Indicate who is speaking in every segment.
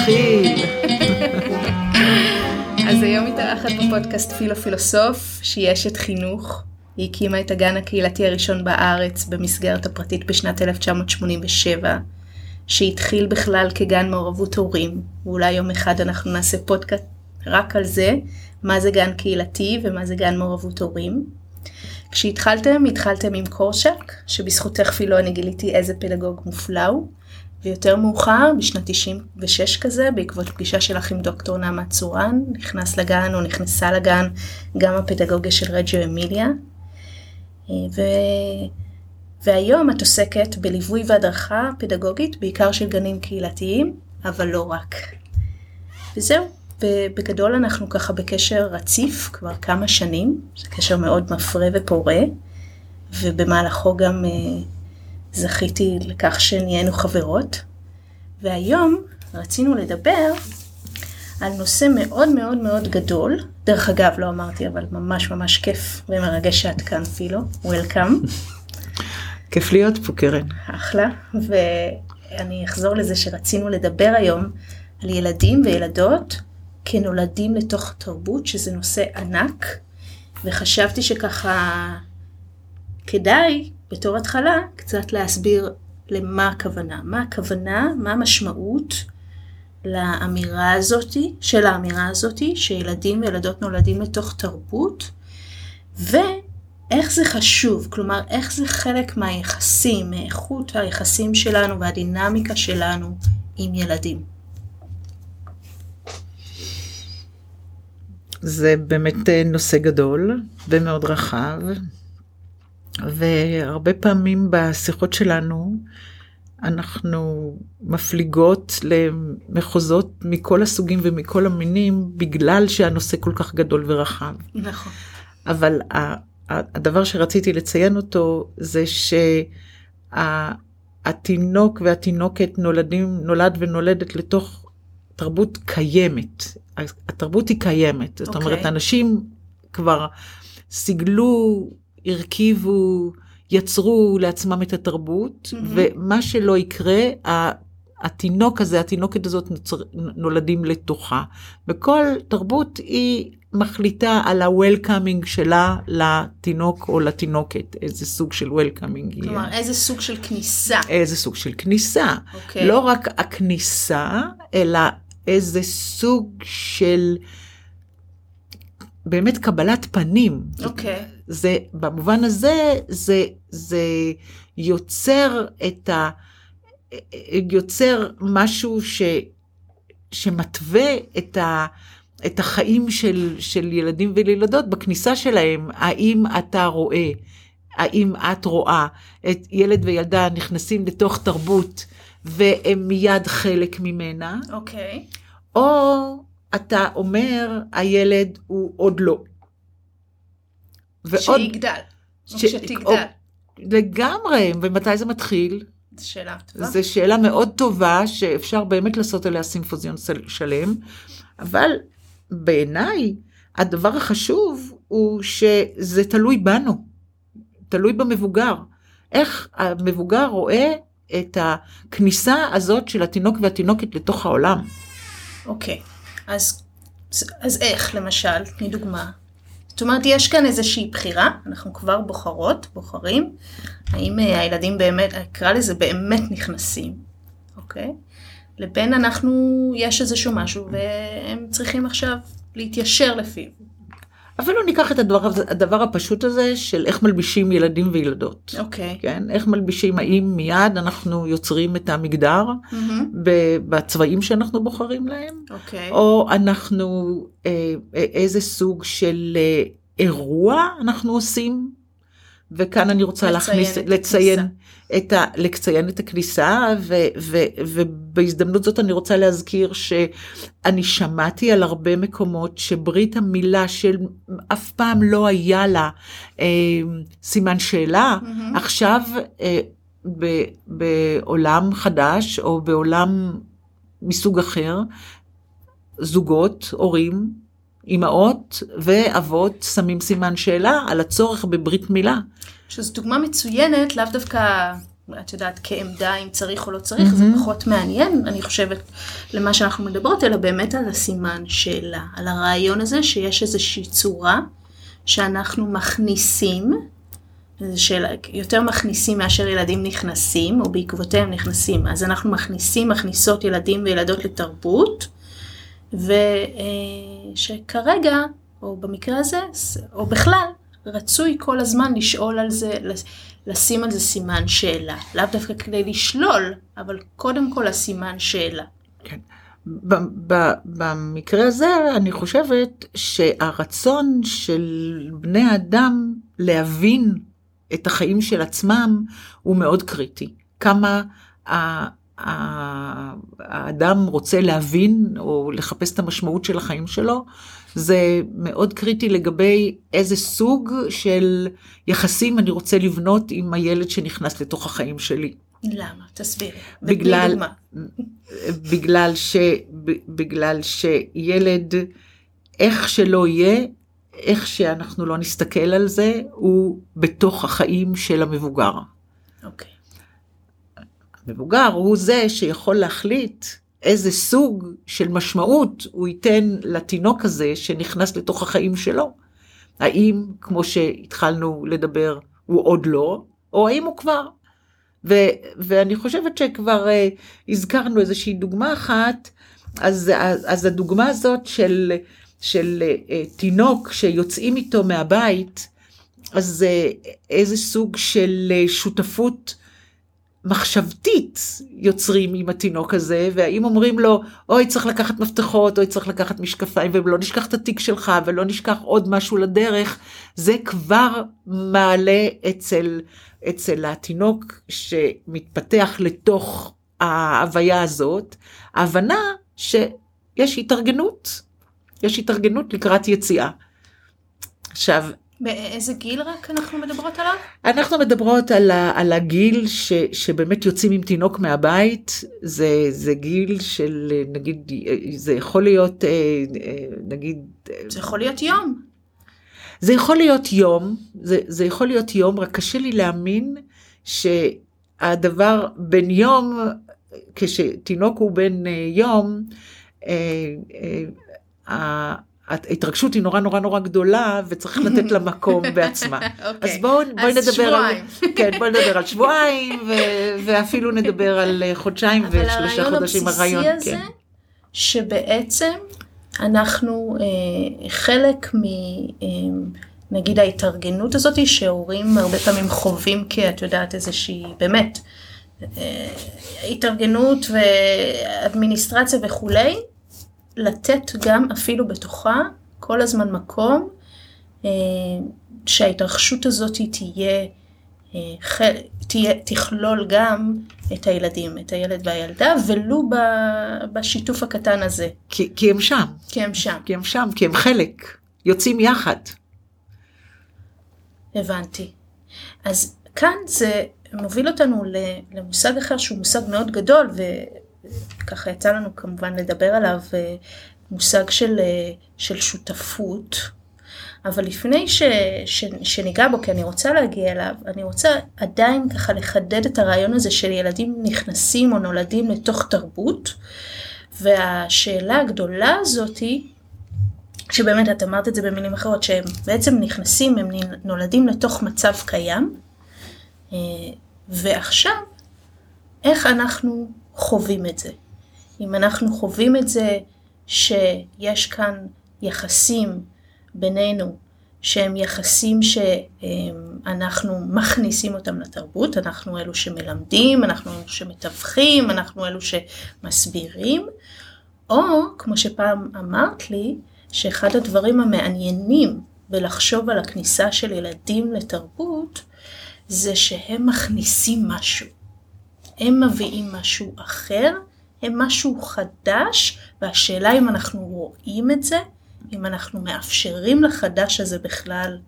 Speaker 1: נתחיל.
Speaker 2: אז היום מתארחת בפודקאסט פילו פילוסוף, שהיא אשת חינוך. היא הקימה את הגן הקהילתי הראשון בארץ במסגרת הפרטית בשנת 1987, שהתחיל בכלל כגן מעורבות הורים, ואולי יום אחד אנחנו נעשה פודקאסט רק על זה, מה זה גן קהילתי ומה זה גן מעורבות הורים. כשהתחלתם, התחלתם עם קורשק, שבזכותך פילו אני גיליתי איזה פדגוג מופלא הוא, ויותר מאוחר, בשנת 96 כזה, בעקבות פגישה שלך עם דוקטור נעמה צורן, נכנס לגן או נכנסה לגן גם הפדגוגיה של רג'ו אמיליה. ו... והיום את עוסקת בליווי והדרכה פדגוגית, בעיקר של גנים קהילתיים, אבל לא רק. וזהו, ובגדול אנחנו ככה בקשר רציף כבר כמה שנים, זה קשר מאוד מפרה ופורה, ובמהלכו גם אה, זכיתי לכך שנהיינו חברות. והיום רצינו לדבר על נושא מאוד מאוד מאוד גדול, דרך אגב לא אמרתי אבל ממש ממש כיף ומרגש שאת כאן פילו, וולקאם.
Speaker 1: כיף להיות פה קרן.
Speaker 2: אחלה, ואני אחזור לזה שרצינו לדבר היום על ילדים וילדות כנולדים לתוך תרבות, שזה נושא ענק, וחשבתי שככה כדאי בתור התחלה קצת להסביר למה הכוונה, מה הכוונה, מה המשמעות לאמירה הזאתי, של האמירה הזאתי, שילדים וילדות נולדים לתוך תרבות, ואיך זה חשוב, כלומר איך זה חלק מהיחסים, מאיכות היחסים שלנו והדינמיקה שלנו עם ילדים.
Speaker 1: זה באמת אה, נושא גדול ומאוד רחב, והרבה פעמים בשיחות שלנו אנחנו מפליגות למחוזות מכל הסוגים ומכל המינים בגלל שהנושא כל כך גדול ורחב.
Speaker 2: נכון.
Speaker 1: אבל הדבר שרציתי לציין אותו זה שהתינוק והתינוקת נולדים, נולד ונולדת לתוך תרבות קיימת. התרבות היא קיימת. Okay. זאת אומרת, אוקיי. אנשים כבר סיגלו, הרכיבו, יצרו לעצמם את התרבות, mm-hmm. ומה שלא יקרה, התינוק הזה, התינוקת הזאת נוצר, נולדים לתוכה. וכל תרבות היא מחליטה על ה-Welcoming שלה לתינוק או לתינוקת, איזה סוג של Welcoming.
Speaker 2: כלומר, היא. איזה סוג של כניסה.
Speaker 1: איזה סוג של כניסה. Okay. אוקיי. לא רק הכניסה, אלא איזה סוג של באמת קבלת פנים.
Speaker 2: אוקיי. Okay.
Speaker 1: זה, במובן הזה, זה, זה יוצר את ה... יוצר משהו ש, שמתווה את, ה, את החיים של, של ילדים וילדות בכניסה שלהם. האם אתה רואה, האם את רואה את ילד וילדה נכנסים לתוך תרבות והם מיד חלק ממנה?
Speaker 2: אוקיי. Okay.
Speaker 1: או אתה אומר, הילד הוא עוד לא.
Speaker 2: ועוד... שיגדל. ש... שתגדל. או...
Speaker 1: לגמרי, ומתי זה מתחיל?
Speaker 2: זו שאלה טובה.
Speaker 1: זו שאלה מאוד טובה, שאפשר באמת לעשות עליה סימפוזיון שלם, אבל בעיניי, הדבר החשוב הוא שזה תלוי בנו, תלוי במבוגר. איך המבוגר רואה את הכניסה הזאת של התינוק והתינוקת לתוך העולם.
Speaker 2: אוקיי, אז, אז איך למשל? תני דוגמה. זאת אומרת, יש כאן איזושהי בחירה, אנחנו כבר בוחרות, בוחרים, האם אה, הילדים באמת, אקרא לזה באמת נכנסים, אוקיי? לבין אנחנו, יש איזשהו משהו והם צריכים עכשיו להתיישר לפיו.
Speaker 1: אבל לא ניקח את הדבר, הדבר הפשוט הזה של איך מלבישים ילדים וילדות.
Speaker 2: אוקיי. Okay.
Speaker 1: כן? איך מלבישים, האם מיד אנחנו יוצרים את המגדר mm-hmm. בצבעים שאנחנו בוחרים להם?
Speaker 2: אוקיי. Okay.
Speaker 1: או אנחנו, אה, אה, איזה סוג של אה, אירוע אנחנו עושים וכאן אני רוצה
Speaker 2: לציין
Speaker 1: להכניס, לציין את, ה, לציין את הכניסה, ו, ו, ובהזדמנות זאת אני רוצה להזכיר שאני שמעתי על הרבה מקומות שברית המילה של אף פעם לא היה לה אה, סימן שאלה, mm-hmm. עכשיו אה, ב, בעולם חדש או בעולם מסוג אחר, זוגות, הורים, אימהות ואבות שמים סימן שאלה על הצורך בברית מילה.
Speaker 2: שזו דוגמה מצוינת, לאו דווקא את יודעת, כעמדה אם צריך או לא צריך, mm-hmm. זה פחות מעניין, אני חושבת, למה שאנחנו מדברות, אלא באמת על הסימן שאלה, על הרעיון הזה שיש איזושהי צורה שאנחנו מכניסים, שאלה, יותר מכניסים מאשר ילדים נכנסים, או בעקבותיהם נכנסים. אז אנחנו מכניסים, מכניסות ילדים וילדות לתרבות, ושכרגע, או במקרה הזה, או בכלל, רצוי כל הזמן לשאול על זה, לשים על זה סימן שאלה. לאו דווקא כדי לשלול, אבל קודם כל הסימן שאלה.
Speaker 1: כן. במקרה הזה אני חושבת שהרצון של בני האדם להבין את החיים של עצמם הוא מאוד קריטי. כמה האדם רוצה להבין או לחפש את המשמעות של החיים שלו, זה מאוד קריטי לגבי איזה סוג של יחסים אני רוצה לבנות עם הילד שנכנס לתוך החיים שלי.
Speaker 2: למה? תסבירי.
Speaker 1: בגלל, בגלל, ש, בגלל שילד, איך שלא יהיה, איך שאנחנו לא נסתכל על זה, הוא בתוך החיים של המבוגר.
Speaker 2: אוקיי.
Speaker 1: המבוגר הוא זה שיכול להחליט איזה סוג של משמעות הוא ייתן לתינוק הזה שנכנס לתוך החיים שלו. האם, כמו שהתחלנו לדבר, הוא עוד לא, או האם הוא כבר. ו, ואני חושבת שכבר uh, הזכרנו איזושהי דוגמה אחת, אז, אז, אז הדוגמה הזאת של, של uh, תינוק שיוצאים איתו מהבית, אז uh, איזה סוג של uh, שותפות מחשבתית יוצרים עם התינוק הזה, והאם אומרים לו, אוי, צריך לקחת מפתחות, אוי, צריך לקחת משקפיים, ולא נשכח את התיק שלך, ולא נשכח עוד משהו לדרך, זה כבר מעלה אצל, אצל התינוק שמתפתח לתוך ההוויה הזאת, ההבנה שיש התארגנות, יש התארגנות לקראת יציאה. עכשיו,
Speaker 2: באיזה גיל רק אנחנו מדברות עליו?
Speaker 1: אנחנו מדברות על, ה, על הגיל ש, שבאמת יוצאים עם תינוק מהבית, זה, זה גיל של נגיד, זה יכול להיות אה, אה, נגיד...
Speaker 2: זה יכול להיות יום.
Speaker 1: זה יכול להיות יום, זה, זה יכול להיות יום, רק קשה לי להאמין שהדבר בין יום, כשתינוק הוא בן אה, יום, ההתרגשות היא נורא נורא נורא גדולה וצריך לתת לה מקום בעצמה. okay.
Speaker 2: אוקיי.
Speaker 1: אז בואו בוא נדבר. על, כן, בוא נדבר על שבועיים ו- ואפילו נדבר על אה, חודשיים ושלושה חודשים.
Speaker 2: אבל הרעיון הבסיסי הזה, כן. שבעצם אנחנו אה, חלק מ... אה, נגיד ההתארגנות הזאת שהורים הרבה פעמים חווים כי את יודעת איזושהי, באמת, אה, התארגנות ואדמיניסטרציה וכולי, לתת גם אפילו בתוכה כל הזמן מקום אה, שההתרחשות הזאת תהיה, אה, תהיה, תכלול גם את הילדים, את הילד והילדה, ולו בשיתוף הקטן הזה.
Speaker 1: כי, כי הם שם.
Speaker 2: כי הם שם.
Speaker 1: כי הם שם, כי הם חלק, יוצאים יחד.
Speaker 2: הבנתי. אז כאן זה מוביל אותנו למושג אחר שהוא מושג מאוד גדול, ככה יצא לנו כמובן לדבר עליו אה, מושג של, אה, של שותפות, אבל לפני ש, ש, שניגע בו, כי אני רוצה להגיע אליו, אני רוצה עדיין ככה לחדד את הרעיון הזה של ילדים נכנסים או נולדים לתוך תרבות, והשאלה הגדולה הזאתי, שבאמת את אמרת את זה במילים אחרות, שהם בעצם נכנסים, הם נולדים לתוך מצב קיים, אה, ועכשיו, איך אנחנו חווים את זה. אם אנחנו חווים את זה שיש כאן יחסים בינינו שהם יחסים שאנחנו מכניסים אותם לתרבות, אנחנו אלו שמלמדים, אנחנו אלו שמתווכים, אנחנו אלו שמסבירים, או כמו שפעם אמרת לי, שאחד הדברים המעניינים בלחשוב על הכניסה של ילדים לתרבות, זה שהם מכניסים משהו. הם מביאים משהו אחר, הם משהו חדש, והשאלה אם אנחנו רואים את זה, אם אנחנו מאפשרים לחדש הזה בכלל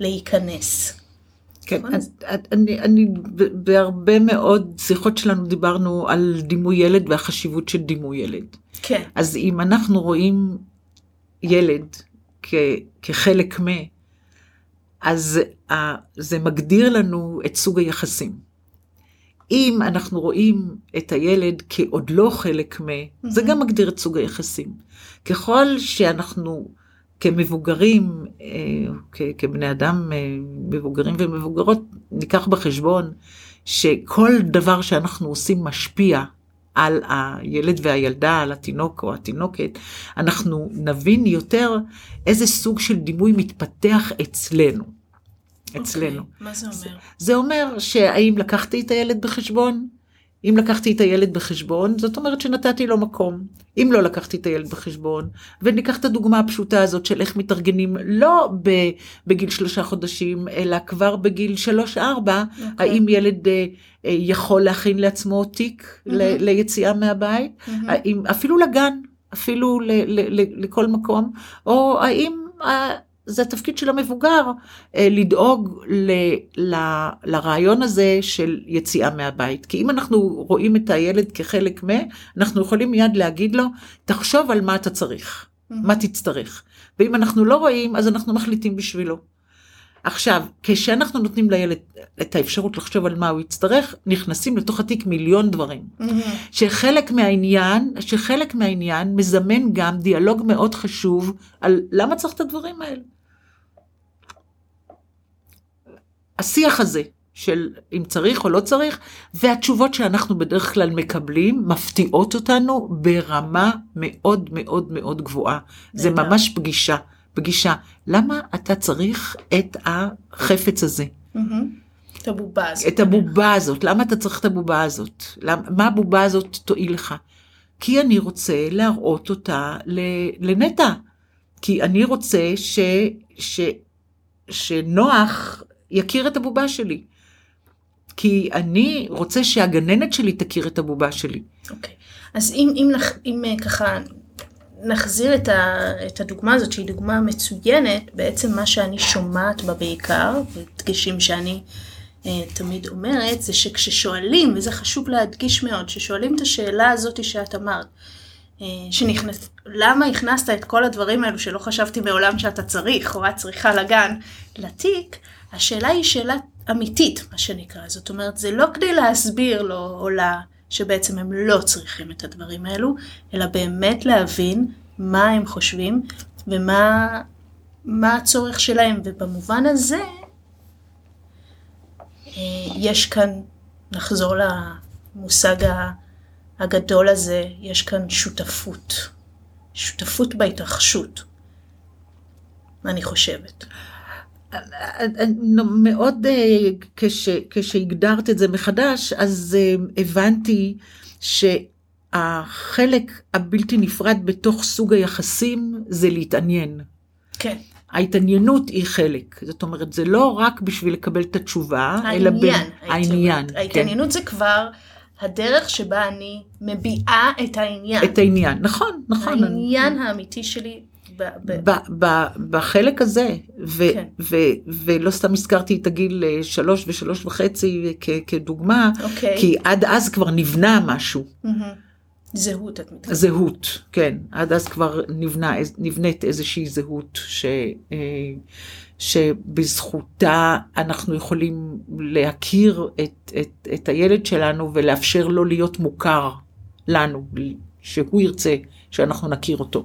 Speaker 2: להיכנס.
Speaker 1: כן, נכון? אני, אני, בהרבה מאוד שיחות שלנו דיברנו על דימוי ילד והחשיבות של דימוי ילד.
Speaker 2: כן.
Speaker 1: אז אם אנחנו רואים ילד כ, כחלק מ... אז uh, זה מגדיר לנו את סוג היחסים. אם אנחנו רואים את הילד כעוד לא חלק מ... Mm-hmm. זה גם מגדיר את סוג היחסים. ככל שאנחנו כמבוגרים, אה, כבני אדם אה, מבוגרים ומבוגרות, ניקח בחשבון שכל דבר שאנחנו עושים משפיע על הילד והילדה, על התינוק או התינוקת, אנחנו נבין יותר איזה סוג של דימוי מתפתח אצלנו. אצלנו. Okay,
Speaker 2: מה זה אומר?
Speaker 1: זה אומר שהאם לקחתי את הילד בחשבון? אם לקחתי את הילד בחשבון, זאת אומרת שנתתי לו מקום. אם לא לקחתי את הילד בחשבון, וניקח את הדוגמה הפשוטה הזאת של איך מתארגנים לא בגיל שלושה חודשים, אלא כבר בגיל שלוש-ארבע, okay. אוקיי. האם ילד אה, אה, יכול להכין לעצמו תיק mm-hmm. ל, ליציאה מהבית, mm-hmm. האם, אפילו לגן, אפילו ל, ל, ל, לכל מקום, או האם זה התפקיד של המבוגר אה, לדאוג ל, ל, לרעיון הזה של יציאה מהבית. כי אם אנחנו רואים את הילד כחלק מ, אנחנו יכולים מיד להגיד לו, תחשוב על מה אתה צריך, mm-hmm. מה תצטרך. ואם אנחנו לא רואים, אז אנחנו מחליטים בשבילו. עכשיו, כשאנחנו נותנים לילד את האפשרות לחשוב על מה הוא יצטרך, נכנסים לתוך התיק מיליון דברים. Mm-hmm. שחלק מהעניין, שחלק מהעניין מזמן גם דיאלוג מאוד חשוב על למה צריך את הדברים האלה. השיח הזה של אם צריך או לא צריך, והתשובות שאנחנו בדרך כלל מקבלים מפתיעות אותנו ברמה מאוד מאוד מאוד גבוהה. זה ממש פגישה, פגישה. למה אתה צריך את החפץ הזה?
Speaker 2: את הבובה הזאת.
Speaker 1: את הבובה הזאת. למה אתה צריך את הבובה הזאת? מה הבובה הזאת תועיל לך? כי אני רוצה להראות אותה לנטע. כי אני רוצה ש, ש, שנוח יכיר את הבובה שלי. כי אני רוצה שהגננת שלי תכיר את הבובה שלי.
Speaker 2: אוקיי. Okay. אז אם, אם, אם, אם ככה נחזיר את, ה, את הדוגמה הזאת, שהיא דוגמה מצוינת, בעצם מה שאני שומעת בה בעיקר, ודגשים שאני אה, תמיד אומרת, זה שכששואלים, וזה חשוב להדגיש מאוד, ששואלים את השאלה הזאת שאת אמרת, אה, שנכנס, למה הכנסת את כל הדברים האלו שלא חשבתי מעולם שאתה צריך, או את צריכה לגן, לתיק, השאלה היא שאלה אמיתית, מה שנקרא. זאת אומרת, זה לא כדי להסביר לו או לה שבעצם הם לא צריכים את הדברים האלו, אלא באמת להבין מה הם חושבים ומה מה הצורך שלהם. ובמובן הזה, אה, יש כאן, נחזור למושג הגדול הזה, יש כאן שותפות. שותפות בהתרחשות, אני חושבת.
Speaker 1: מאוד אה, כש, כשהגדרת את זה מחדש, אז אה, הבנתי שהחלק הבלתי נפרד בתוך סוג היחסים זה להתעניין.
Speaker 2: כן.
Speaker 1: ההתעניינות היא חלק, זאת אומרת, זה לא רק בשביל לקבל את התשובה, העניין, אלא בין...
Speaker 2: העניין. כן. ההתעניינות כן. זה כבר הדרך שבה אני מביעה את העניין.
Speaker 1: את העניין, נכון, נכון.
Speaker 2: העניין אני... האמיתי שלי
Speaker 1: ב, ב, בחלק הזה, ו, כן. ו, ולא סתם הזכרתי את הגיל אה, שלוש ושלוש וחצי כ, כדוגמה, אוקיי. כי עד אז כבר נבנה משהו.
Speaker 2: Mm-hmm. זהות את מתכוונת.
Speaker 1: זהות, כן. עד אז כבר נבנה, נבנית איזושהי זהות ש, אה, שבזכותה אנחנו יכולים להכיר את, את, את הילד שלנו ולאפשר לו להיות מוכר לנו, שהוא ירצה שאנחנו נכיר אותו.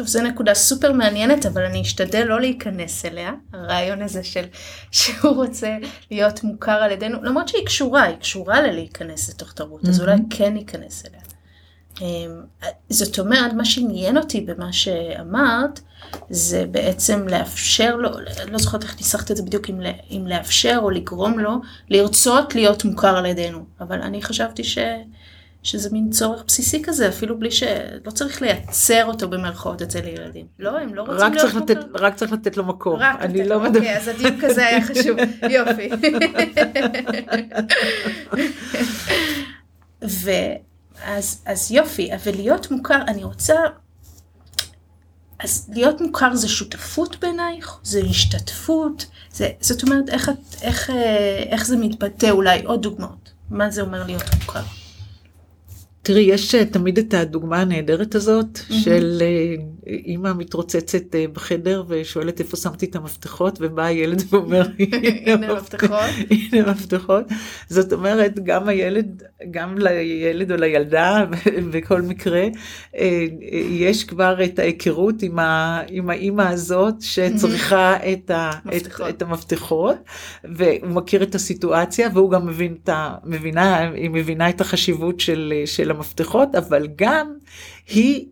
Speaker 2: טוב, זו נקודה סופר מעניינת, אבל אני אשתדל לא להיכנס אליה, הרעיון הזה של שהוא רוצה להיות מוכר על ידינו, למרות שהיא קשורה, היא קשורה ללהיכנס לתוך תרבות, אז אולי כן ניכנס אליה. אמ, זאת אומרת, מה שעניין אותי במה שאמרת, זה בעצם לאפשר לו, לא זוכרת איך ניסחת את זה בדיוק, אם, אם לאפשר או לגרום לו לרצות להיות מוכר על ידינו. אבל אני חשבתי ש... שזה מין צורך בסיסי כזה, אפילו בלי ש... לא צריך לייצר אותו במרכאות אצל ילדים. לא, הם לא רוצים להיות
Speaker 1: לתת, רק צריך לתת לו מקום.
Speaker 2: רק אני לא מדבר. אוקיי, אז הדיוק כזה היה חשוב. יופי. ואז אז יופי, אבל להיות מוכר, אני רוצה... אז להיות מוכר זה שותפות בעינייך? זה השתתפות? זה, זאת אומרת, איך, איך, איך זה מתבטא אולי? עוד דוגמאות. מה זה אומר להיות מוכר?
Speaker 1: תראי, יש אה, תמיד את הדוגמה הנהדרת הזאת mm-hmm. של אה, אימא מתרוצצת אה, בחדר ושואלת איפה שמתי את המפתחות, ובא הילד ואומר,
Speaker 2: הנה המפתחות.
Speaker 1: הנה המפתחות. זאת אומרת, גם הילד, גם לילד או לילדה, בכל מקרה, יש כבר את ההיכרות עם, ה, עם האימא הזאת שצריכה. את, ה, את, את המפתחות, והוא מכיר את הסיטואציה, והוא גם מבין את ה... מבינה, היא מבינה את החשיבות של... של המפתחות, אבל גם היא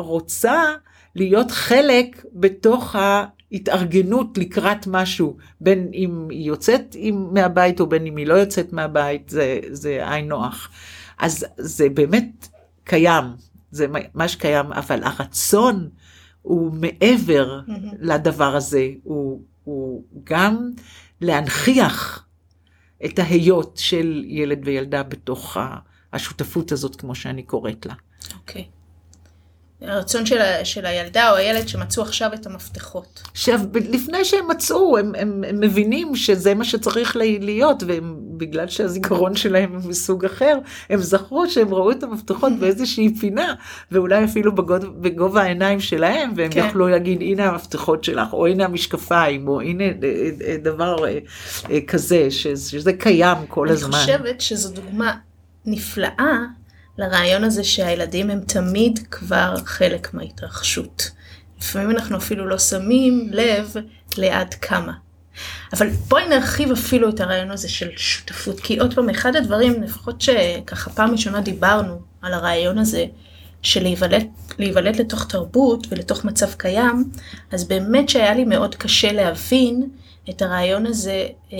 Speaker 1: רוצה להיות חלק בתוך ההתארגנות לקראת משהו, בין אם היא יוצאת מהבית או בין אם היא לא יוצאת מהבית, זה, זה היינו נוח. אז זה באמת קיים, זה מה שקיים, אבל הרצון הוא מעבר mm-hmm. לדבר הזה, הוא, הוא גם להנכיח את ההיות של ילד וילדה בתוך. השותפות הזאת, כמו שאני קוראת לה.
Speaker 2: אוקיי. Okay. הרצון של, של הילדה או הילד שמצאו עכשיו את המפתחות.
Speaker 1: עכשיו, לפני שהם מצאו, הם, הם, הם מבינים שזה מה שצריך להיות, ובגלל שהזיכרון שלהם הוא מסוג אחר, הם זכרו שהם ראו את המפתחות באיזושהי פינה, ואולי אפילו בגוד, בגובה העיניים שלהם, והם כן. יכלו להגיד, הנה המפתחות שלך, או הנה המשקפיים, או הנה אה, אה, דבר אה, כזה, שזה קיים כל
Speaker 2: אני
Speaker 1: הזמן.
Speaker 2: אני חושבת שזו דוגמה נפלאה לרעיון הזה שהילדים הם תמיד כבר חלק מההתרחשות. לפעמים אנחנו אפילו לא שמים לב לעד כמה. אבל בואי נרחיב אפילו את הרעיון הזה של שותפות, כי עוד פעם, אחד הדברים, לפחות שככה פעם ראשונה דיברנו על הרעיון הזה, של להיוולד, להיוולד לתוך תרבות ולתוך מצב קיים, אז באמת שהיה לי מאוד קשה להבין את הרעיון הזה, אה,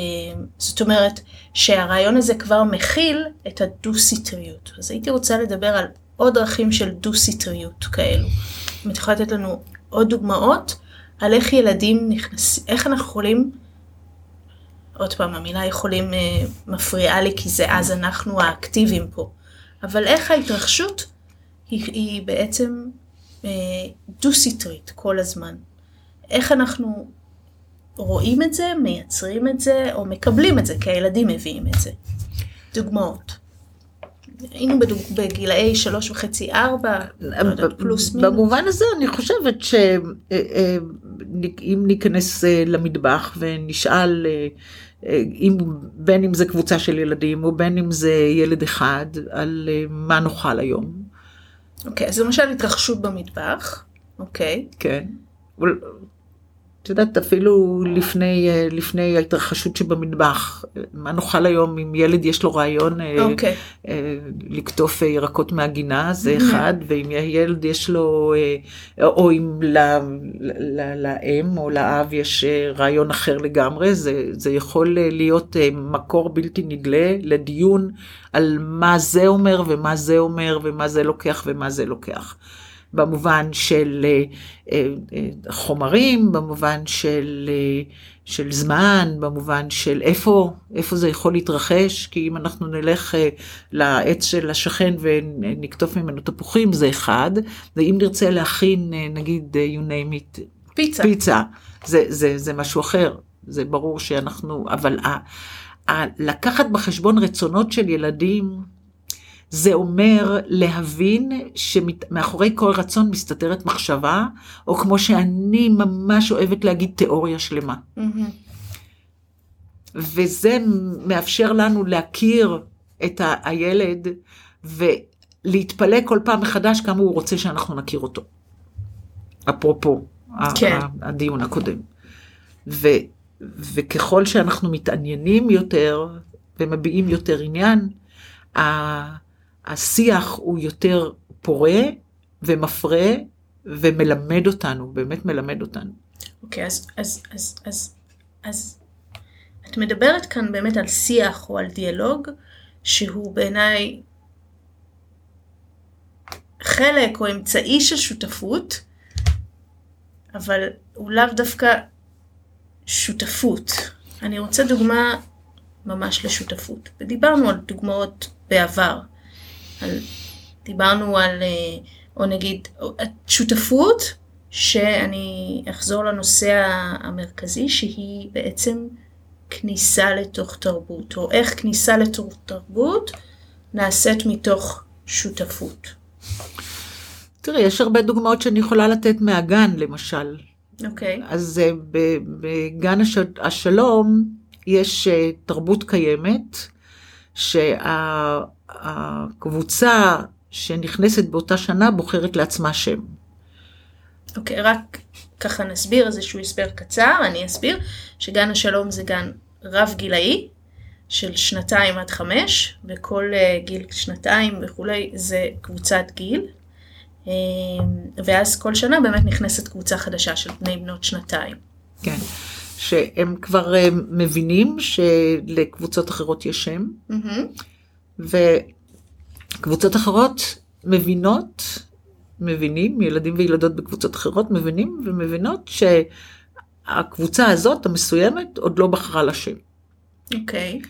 Speaker 2: זאת אומרת שהרעיון הזה כבר מכיל את הדו-סיטריות. אז הייתי רוצה לדבר על עוד דרכים של דו-סיטריות כאלו. אם את יכולה לתת לנו עוד דוגמאות על איך ילדים נכנסים, איך אנחנו יכולים, עוד פעם המילה יכולים אה, מפריעה לי כי זה אז אנחנו האקטיביים פה, אבל איך ההתרחשות היא, היא בעצם אה, דו-סיטרית כל הזמן. איך אנחנו רואים את זה, מייצרים את זה, או מקבלים את זה, כי הילדים מביאים את זה. דוגמאות. היינו בדוג... בגילאי שלוש וחצי, ארבע, לא פלוס מינוס.
Speaker 1: במובן הזה אני חושבת שאם אה, אה, ניכנס אה, למטבח ונשאל, אם, בין אם זה קבוצה של ילדים או בין אם זה ילד אחד, על מה נאכל היום.
Speaker 2: אוקיי, אז למשל התרחשות במטבח, אוקיי.
Speaker 1: כן. יודעת, אפילו לפני, אה, לפני ההתרחשות שבמטבח, מה נאכל היום אם ילד יש לו רעיון okay.
Speaker 2: אוקיי.
Speaker 1: אה, לקטוף ירקות מהגינה, זה mm-hmm. אחד, ואם ילד יש לו, אה, או אם לאם או לאב יש רעיון אחר לגמרי, זה, זה יכול להיות מקור בלתי נדלה לדיון על מה זה אומר ומה זה אומר ומה זה לוקח ומה זה לוקח. במובן של אה, אה, אה, חומרים, במובן של, של זמן, במובן של איפה, איפה זה יכול להתרחש, כי אם אנחנו נלך לעץ של השכן ונקטוף ממנו תפוחים זה אחד, ואם נרצה להכין נגיד you name it,
Speaker 2: פיצה,
Speaker 1: פיצה זה, זה, זה משהו אחר, זה ברור שאנחנו, אבל ה, ה, לקחת בחשבון רצונות של ילדים, זה אומר להבין שמאחורי כל רצון מסתתרת מחשבה, או כמו שאני ממש אוהבת להגיד, תיאוריה שלמה. Mm-hmm. וזה מאפשר לנו להכיר את ה- הילד ולהתפלא כל פעם מחדש כמה הוא רוצה שאנחנו נכיר אותו. אפרופו כן. הדיון הקודם. ו, וככל שאנחנו מתעניינים יותר ומביעים יותר עניין, השיח הוא יותר פורה ומפרה ומלמד אותנו, באמת מלמד אותנו.
Speaker 2: אוקיי, okay, אז, אז, אז, אז, אז את מדברת כאן באמת על שיח או על דיאלוג שהוא בעיניי חלק או אמצעי של שותפות, אבל הוא לאו דווקא שותפות. אני רוצה דוגמה ממש לשותפות. ודיברנו על דוגמאות בעבר. על, דיברנו על, אה, או נגיד, שותפות, שאני אחזור לנושא המרכזי, שהיא בעצם כניסה לתוך תרבות, או איך כניסה לתוך תרבות נעשית מתוך שותפות?
Speaker 1: תראי, יש הרבה דוגמאות שאני יכולה לתת מהגן, למשל.
Speaker 2: אוקיי.
Speaker 1: אז אה, בגן הש... השלום יש אה, תרבות קיימת, שהקבוצה שנכנסת באותה שנה בוחרת לעצמה שם.
Speaker 2: אוקיי, רק ככה נסביר איזשהו הסבר קצר, אני אסביר שגן השלום זה גן רב גילאי של שנתיים עד חמש, וכל אה, גיל שנתיים וכולי זה קבוצת גיל. אה, ואז כל שנה באמת נכנסת קבוצה חדשה של בני בנות שנתיים.
Speaker 1: כן. שהם כבר אה, מבינים שלקבוצות אחרות יש שם,
Speaker 2: מהמם.
Speaker 1: וקבוצות אחרות מבינות, מבינים, ילדים וילדות בקבוצות אחרות מבינים ומבינות שהקבוצה הזאת, המסוימת, עוד לא בחרה לה שם.
Speaker 2: אוקיי.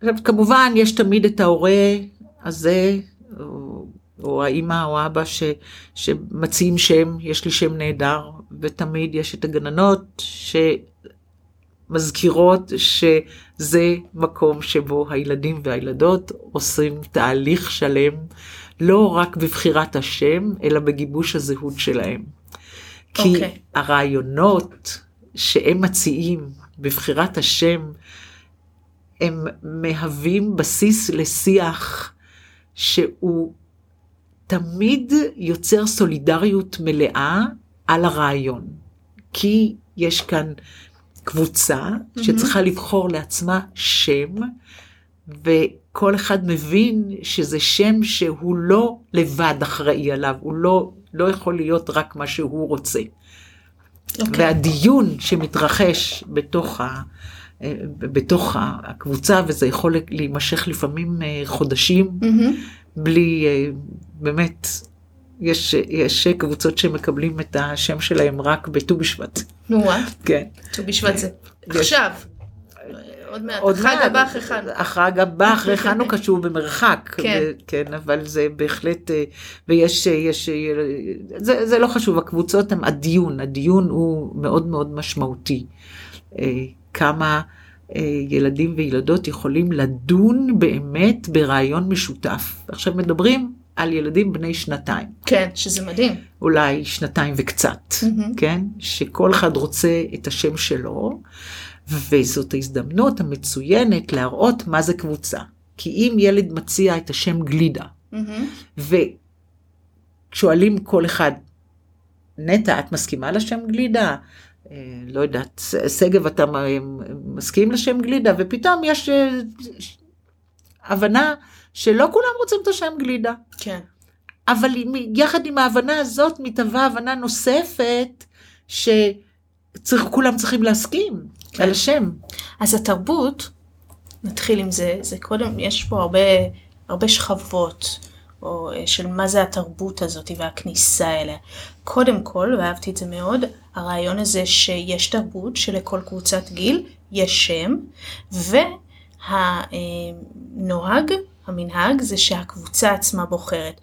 Speaker 1: עכשיו, כמובן, יש תמיד את ההורה הזה, או, או האימא או האבא ש, שמציעים שם, יש לי שם נהדר, ותמיד יש את הגננות שמזכירות שזה מקום שבו הילדים והילדות עושים תהליך שלם, לא רק בבחירת השם, אלא בגיבוש הזהות שלהם. כי
Speaker 2: אוקיי.
Speaker 1: הרעיונות שהם מציעים בבחירת השם, הם מהווים בסיס לשיח שהוא תמיד יוצר סולידריות מלאה על הרעיון. כי יש כאן קבוצה שצריכה לבחור לעצמה שם, וכל אחד מבין שזה שם שהוא לא לבד אחראי עליו, הוא לא, לא יכול להיות רק מה שהוא רוצה.
Speaker 2: אוקיי.
Speaker 1: והדיון שמתרחש בתוך, ה, אה, בתוך הקבוצה, וזה יכול להימשך לפעמים אה, חודשים,
Speaker 2: מהמם.
Speaker 1: בלי, אה, באמת, יש, יש קבוצות שמקבלים את השם שלהם רק בט"ו בשבט.
Speaker 2: נו מה?
Speaker 1: כן.
Speaker 2: ט"ו בשבט זה
Speaker 1: יש-
Speaker 2: עכשיו. עוד מעט.
Speaker 1: עוד
Speaker 2: החג הבא אחרי חנוכה.
Speaker 1: החג הבא אחרי חנוכה שהוא במרחק.
Speaker 2: כן.
Speaker 1: ו- כן, אבל זה בהחלט, אה, ויש, אה, יש, אה, זה, זה לא חשוב, הקבוצות הם הדיון, הדיון הוא מאוד מאוד משמעותי. אה, כמה אה, ילדים וילדות יכולים לדון באמת ברעיון משותף. עכשיו מדברים על ילדים בני שנתיים.
Speaker 2: כן, שזה מדהים.
Speaker 1: אולי שנתיים וקצת,
Speaker 2: מהמם.
Speaker 1: כן? שכל אחד רוצה את השם שלו, וזאת ההזדמנות המצוינת להראות מה זה קבוצה. כי אם ילד מציע את השם גלידה,
Speaker 2: מהמם.
Speaker 1: ושואלים כל אחד, נטע, את מסכימה לשם גלידה? אה, לא יודעת, שגב, אתה מסכים לשם גלידה? ופתאום יש אה, הבנה שלא כולם רוצים את השם גלידה.
Speaker 2: כן.
Speaker 1: אבל יחד עם ההבנה הזאת מתהווה הבנה נוספת שכולם צריכים להסכים
Speaker 2: כן.
Speaker 1: על השם.
Speaker 2: אז התרבות, נתחיל עם זה, זה קודם, יש פה הרבה, הרבה שכבות, או אה, של מה זה התרבות הזאת והכניסה אליה. קודם כל, ואהבתי את זה מאוד, הרעיון הזה שיש תרבות שלכל קבוצת גיל יש שם, והנוהג, המנהג, זה שהקבוצה עצמה בוחרת.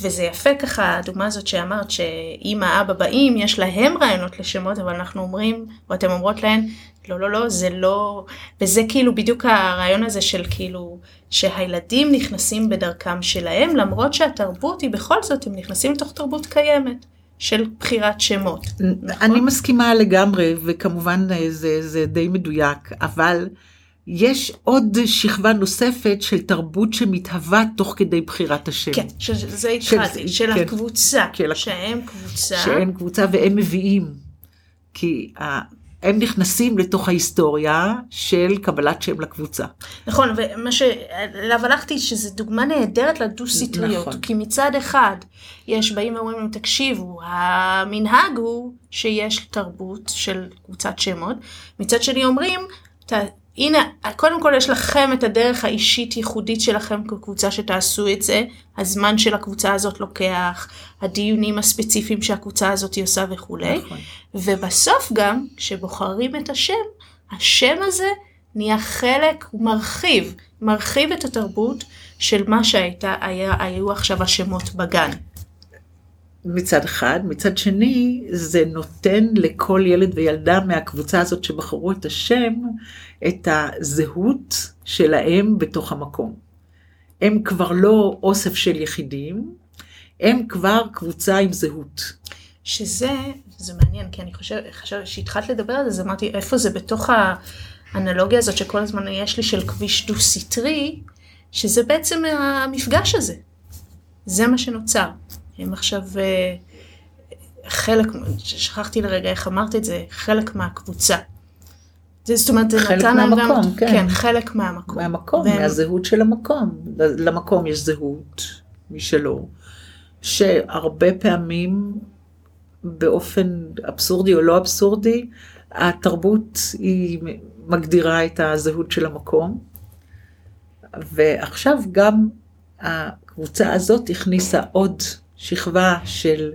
Speaker 2: וזה יפה ככה, הדוגמה הזאת שאמרת שאמא, אבא באים, יש להם רעיונות לשמות, אבל אנחנו אומרים, או אתם אומרות להן, לא, לא, לא, זה לא... וזה כאילו בדיוק הרעיון הזה של כאילו, שהילדים נכנסים בדרכם שלהם, למרות שהתרבות היא בכל זאת, הם נכנסים לתוך תרבות קיימת, של בחירת שמות.
Speaker 1: אני מסכימה לגמרי, וכמובן אה, זה, זה די מדויק, אבל יש עוד שכבה נוספת של תרבות שמתהווה תוך כדי בחירת השם.
Speaker 2: כן, שזה התחלתי, של
Speaker 1: כן.
Speaker 2: הקבוצה,
Speaker 1: של ה-
Speaker 2: שהם קבוצה.
Speaker 1: שאין קבוצה והם מביאים. כי ה- הם נכנסים לתוך ההיסטוריה של קבלת שם לקבוצה.
Speaker 2: נכון, ומה שאליו הלכתי, שזו דוגמה נהדרת לדו-סטריות.
Speaker 1: נכון.
Speaker 2: כי מצד אחד, יש באים ואומרים להם, תקשיבו, המנהג הוא שיש תרבות של קבוצת שמות, מצד שני אומרים, הנה, קודם כל יש לכם את הדרך האישית ייחודית שלכם כקבוצה שתעשו את זה, הזמן של הקבוצה הזאת לוקח, הדיונים הספציפיים שהקבוצה הזאת עושה וכולי.
Speaker 1: נכון.
Speaker 2: ובסוף גם, כשבוחרים את השם, השם הזה נהיה חלק, הוא מרחיב, מרחיב את התרבות של מה שהייתה, היה, היו עכשיו השמות בגן.
Speaker 1: מצד אחד, מצד שני, זה נותן לכל ילד וילדה מהקבוצה הזאת שבחרו את השם, את הזהות שלהם בתוך המקום. הם כבר לא אוסף של יחידים, הם כבר קבוצה עם זהות.
Speaker 2: שזה, זה מעניין, כי אני חושבת, חושב, כשהתחלת לדבר על זה, אז אמרתי, איפה זה בתוך האנלוגיה הזאת שכל הזמן יש לי של כביש דו-סטרי, שזה בעצם המפגש הזה. זה מה שנוצר. הם עכשיו אה, חלק, שכחתי לרגע איך אמרת את זה, חלק מהקבוצה. זה, זאת אומרת, זה
Speaker 1: נתן להם גם... כן.
Speaker 2: כן, חלק מהמקום.
Speaker 1: מהמקום, והם... מהזהות של המקום. למקום יש זהות משלו, שהרבה פעמים באופן אבסורדי או לא אבסורדי, התרבות היא מגדירה את הזהות של המקום. ועכשיו גם הקבוצה הזאת הכניסה עוד שכבה של,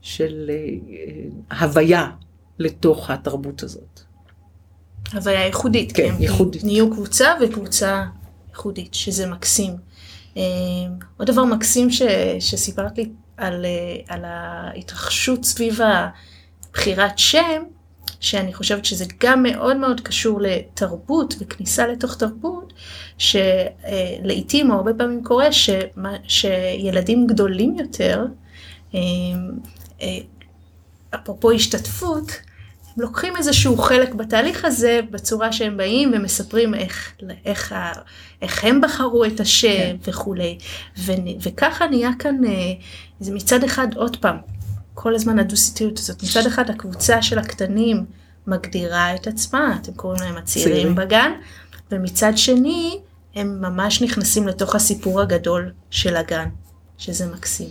Speaker 1: של אה, הוויה לתוך התרבות הזאת.
Speaker 2: הוויה ייחודית,
Speaker 1: כן, כן ייחודית.
Speaker 2: נהיו קבוצה וקבוצה ייחודית, שזה מקסים. אה, עוד דבר מקסים ש, שסיפרת לי על, אה, על ההתרחשות סביב הבחירת שם, שאני חושבת שזה גם מאוד מאוד קשור לתרבות וכניסה לתוך תרבות, שלעיתים או הרבה פעמים קורה שמה, שילדים גדולים יותר, אה, אה, אפרופו השתתפות, הם לוקחים איזשהו חלק בתהליך הזה בצורה שהם באים ומספרים איך, איך, איך הם בחרו את השם כן. וכולי. ו, וככה נהיה כאן, אה, זה מצד אחד עוד פעם, כל הזמן הדו-סיטיות הזאת, מצד אחד הקבוצה של הקטנים מגדירה את עצמה, אתם קוראים להם הצעירים בגן, ומצד שני הם ממש נכנסים לתוך הסיפור הגדול של הגן, שזה מקסים.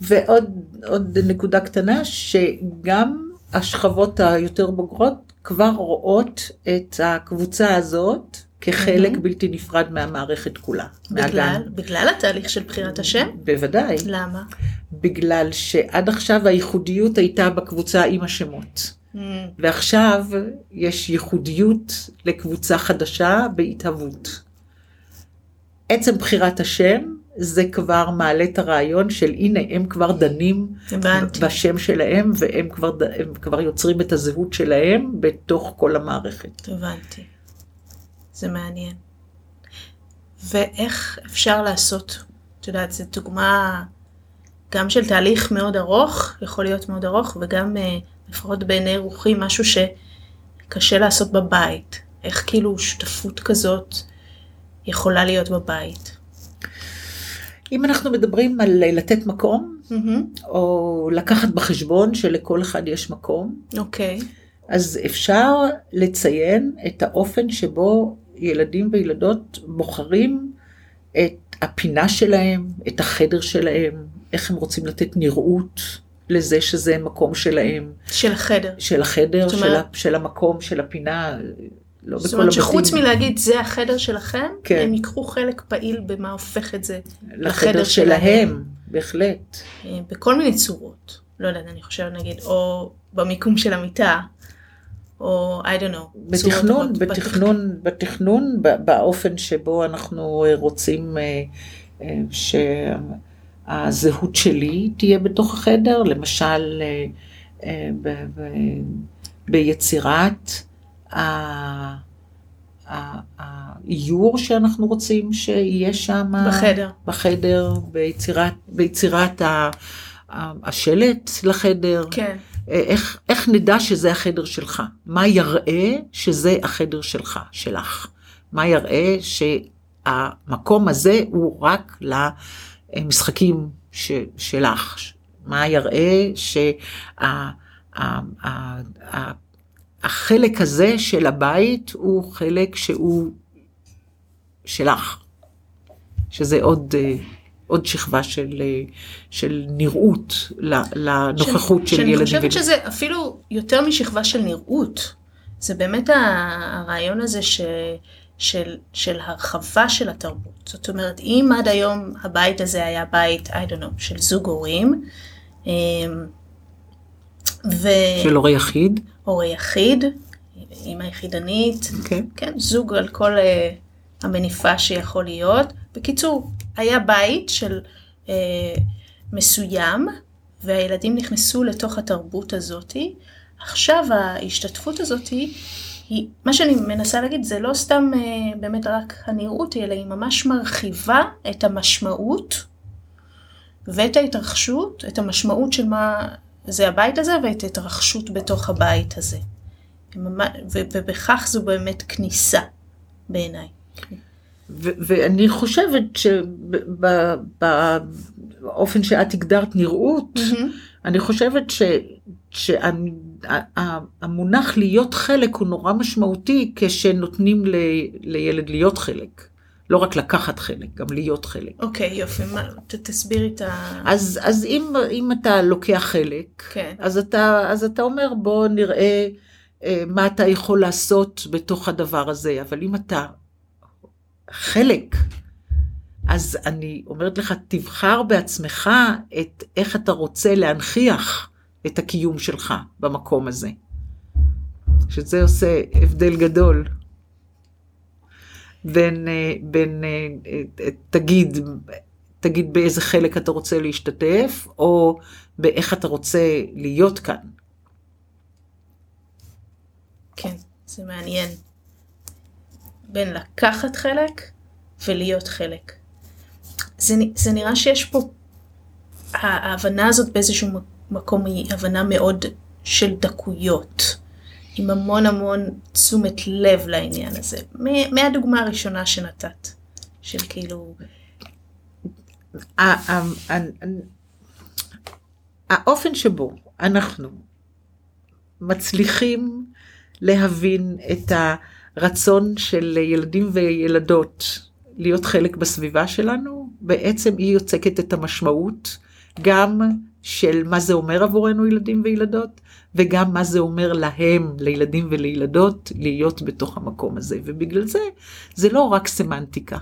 Speaker 1: ועוד נקודה קטנה, שגם השכבות היותר בוגרות כבר רואות את הקבוצה הזאת כחלק mm-hmm. בלתי נפרד מהמערכת כולה.
Speaker 2: בגלל? מהגן. בגלל התהליך של בחירת השם?
Speaker 1: בוודאי.
Speaker 2: למה?
Speaker 1: בגלל שעד עכשיו הייחודיות הייתה בקבוצה עם השמות. Mm. ועכשיו יש ייחודיות לקבוצה חדשה בהתהוות. עצם בחירת השם זה כבר מעלה את הרעיון של הנה הם כבר דנים הבנתי. בשם שלהם והם כבר, כבר יוצרים את הזהות שלהם בתוך כל המערכת.
Speaker 2: הבנתי. זה מעניין. ואיך אפשר לעשות, את יודעת, זו דוגמה גם של תהליך מאוד ארוך, יכול להיות מאוד ארוך, וגם אה, לפחות בעיני רוחי משהו שקשה לעשות בבית. איך כאילו שותפות כזאת יכולה להיות בבית.
Speaker 1: אם אנחנו מדברים על לתת מקום, mm-hmm. או לקחת בחשבון שלכל אחד יש מקום,
Speaker 2: אוקיי. Okay.
Speaker 1: אז אפשר לציין את האופן שבו ילדים וילדות בוחרים את הפינה שלהם, את החדר שלהם, איך הם רוצים לתת נראות לזה שזה מקום שלהם.
Speaker 2: של החדר.
Speaker 1: של החדר, של, ה, של המקום, של הפינה.
Speaker 2: לא זאת אומרת שחוץ מלהגיד זה החדר שלכם, כן. הם ייקחו חלק פעיל במה הופך את זה
Speaker 1: לחדר שלהם. שלהם. בהחלט.
Speaker 2: אה, בכל מיני צורות. לא יודעת, אני חושבת נגיד, או במיקום של המיטה, או I don't know.
Speaker 1: בתכנון, בתכנון, בתכנון, באופן שבו אנחנו אה, רוצים אה, שהזהות שלי תהיה בתוך החדר, למשל ביצירת האיור שאנחנו רוצים שיהיה שם.
Speaker 2: בחדר.
Speaker 1: בחדר, ביצירת, ביצירת השלט לחדר.
Speaker 2: כן.
Speaker 1: איך, איך נדע שזה החדר שלך? מה יראה שזה החדר שלך, שלך? מה יראה שהמקום הזה הוא רק למשחקים ש, שלך? מה יראה שה... החלק הזה של הבית הוא חלק שהוא שלך, שזה עוד, אה, עוד שכבה של, אה, של נראות לנוכחות של, של ילדים.
Speaker 2: שאני חושבת שזה אפילו יותר משכבה של נראות. זה באמת הרעיון הזה ש, של, של הרחבה של התרבות. זאת אומרת, אם עד היום הבית הזה היה בית, I don't know, של זוג הורים, אמ,
Speaker 1: ו... של הורה יחיד?
Speaker 2: הורה יחיד, אימא יחידנית,
Speaker 1: okay. כן.
Speaker 2: כן, זוג על כל uh, המניפה שיכול להיות. בקיצור, היה בית של uh, מסוים, והילדים נכנסו לתוך התרבות הזאתי. עכשיו ההשתתפות הזאתי היא, מה שאני מנסה להגיד זה לא סתם אה, באמת רק הנראות, אלא היא ממש מרחיבה את המשמעות ואת ההתרחשות, את המשמעות של מה זה הבית הזה ואת ההתרחשות בתוך הבית הזה. ובכך זו באמת כניסה בעיניי.
Speaker 1: ואני חושבת שבאופן שאת הגדרת נראות, mm-hmm. אני חושבת שהמונח להיות חלק הוא נורא משמעותי כשנותנים ל, לילד להיות חלק. לא רק לקחת חלק, גם להיות חלק.
Speaker 2: אוקיי, okay, יופי, מה, ת, תסביר את ה...
Speaker 1: אז, אז אם, אם אתה לוקח חלק,
Speaker 2: okay. כן.
Speaker 1: אז, אתה, אז אתה אומר בוא נראה אה, מה אתה יכול לעשות בתוך הדבר הזה, אבל אם אתה חלק, אז אני אומרת לך, תבחר בעצמך את איך אתה רוצה להנכיח את הקיום שלך במקום הזה. שזה עושה הבדל גדול. בין, אה, בין אה, אה, תגיד, תגיד באיזה חלק אתה רוצה להשתתף, או באיך אתה רוצה להיות כאן.
Speaker 2: כן, זה מעניין. בין לקחת חלק ולהיות חלק. זה, זה נראה שיש פה, ההבנה הזאת באיזשהו מקום היא הבנה מאוד של דקויות. עם המון המון תשומת לב לעניין הזה. מהדוגמה הראשונה שנתת, של כאילו...
Speaker 1: האופן שבו אנחנו מצליחים להבין את הרצון של ילדים וילדות להיות חלק בסביבה שלנו, בעצם היא יוצקת את המשמעות גם של מה זה אומר עבורנו ילדים וילדות, וגם מה זה אומר להם, לילדים ולילדות, להיות בתוך המקום הזה. ובגלל זה, זה לא רק סמנטיקה.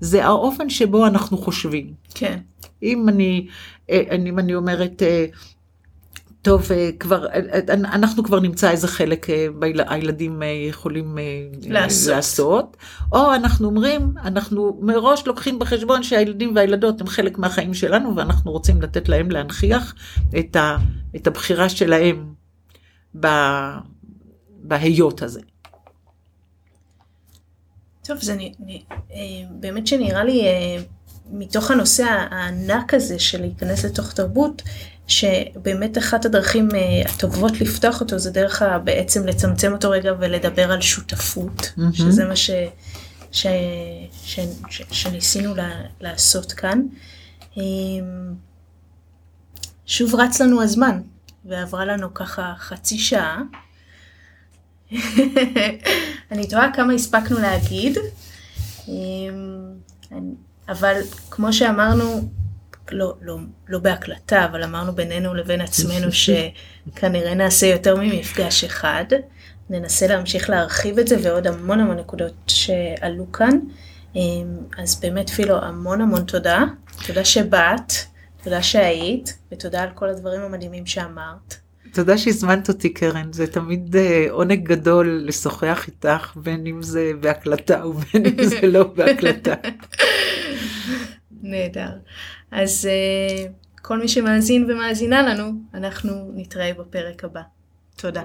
Speaker 1: זה האופן שבו אנחנו חושבים.
Speaker 2: כן.
Speaker 1: אם אני, אה, אם אני אומרת, אה, טוב, אה, כבר, אנחנו כבר נמצא איזה חלק הילדים יכולים לעשות. לעשות, או אנחנו אומרים, אנחנו מראש לוקחים בחשבון שהילדים והילדות הם חלק מהחיים שלנו, ואנחנו רוצים לתת להם להנכיח את, ה, את הבחירה שלהם בהיות הזה.
Speaker 2: טוב, זה באמת שנראה לי מתוך הנושא הענק הזה של להיכנס לתוך תרבות, שבאמת אחת הדרכים uh, הטובות לפתוח אותו זה דרך בעצם לצמצם אותו רגע ולדבר על שותפות, mm-hmm. שזה מה ש, ש, ש, ש, שניסינו לה, לעשות כאן. Um, שוב רץ לנו הזמן, ועברה לנו ככה חצי שעה. אני תוהה כמה הספקנו להגיד, um, אבל כמו שאמרנו, לא, לא, לא בהקלטה, אבל אמרנו בינינו לבין עצמנו שכנראה נעשה יותר ממפגש אחד. ננסה להמשיך להרחיב את זה ועוד המון המון נקודות שעלו כאן. אמ, אז באמת פילו המון המון תודה. תודה שבאת, תודה שהיית, ותודה על כל הדברים המדהימים שאמרת.
Speaker 1: תודה שהזמנת אותי קרן, זה תמיד אה, עונג גדול לשוחח איתך, בין אם זה בהקלטה ובין אם זה לא בהקלטה.
Speaker 2: נהדר. אז uh, כל מי שמאזין ומאזינה לנו, אנחנו נתראה בפרק הבא. תודה.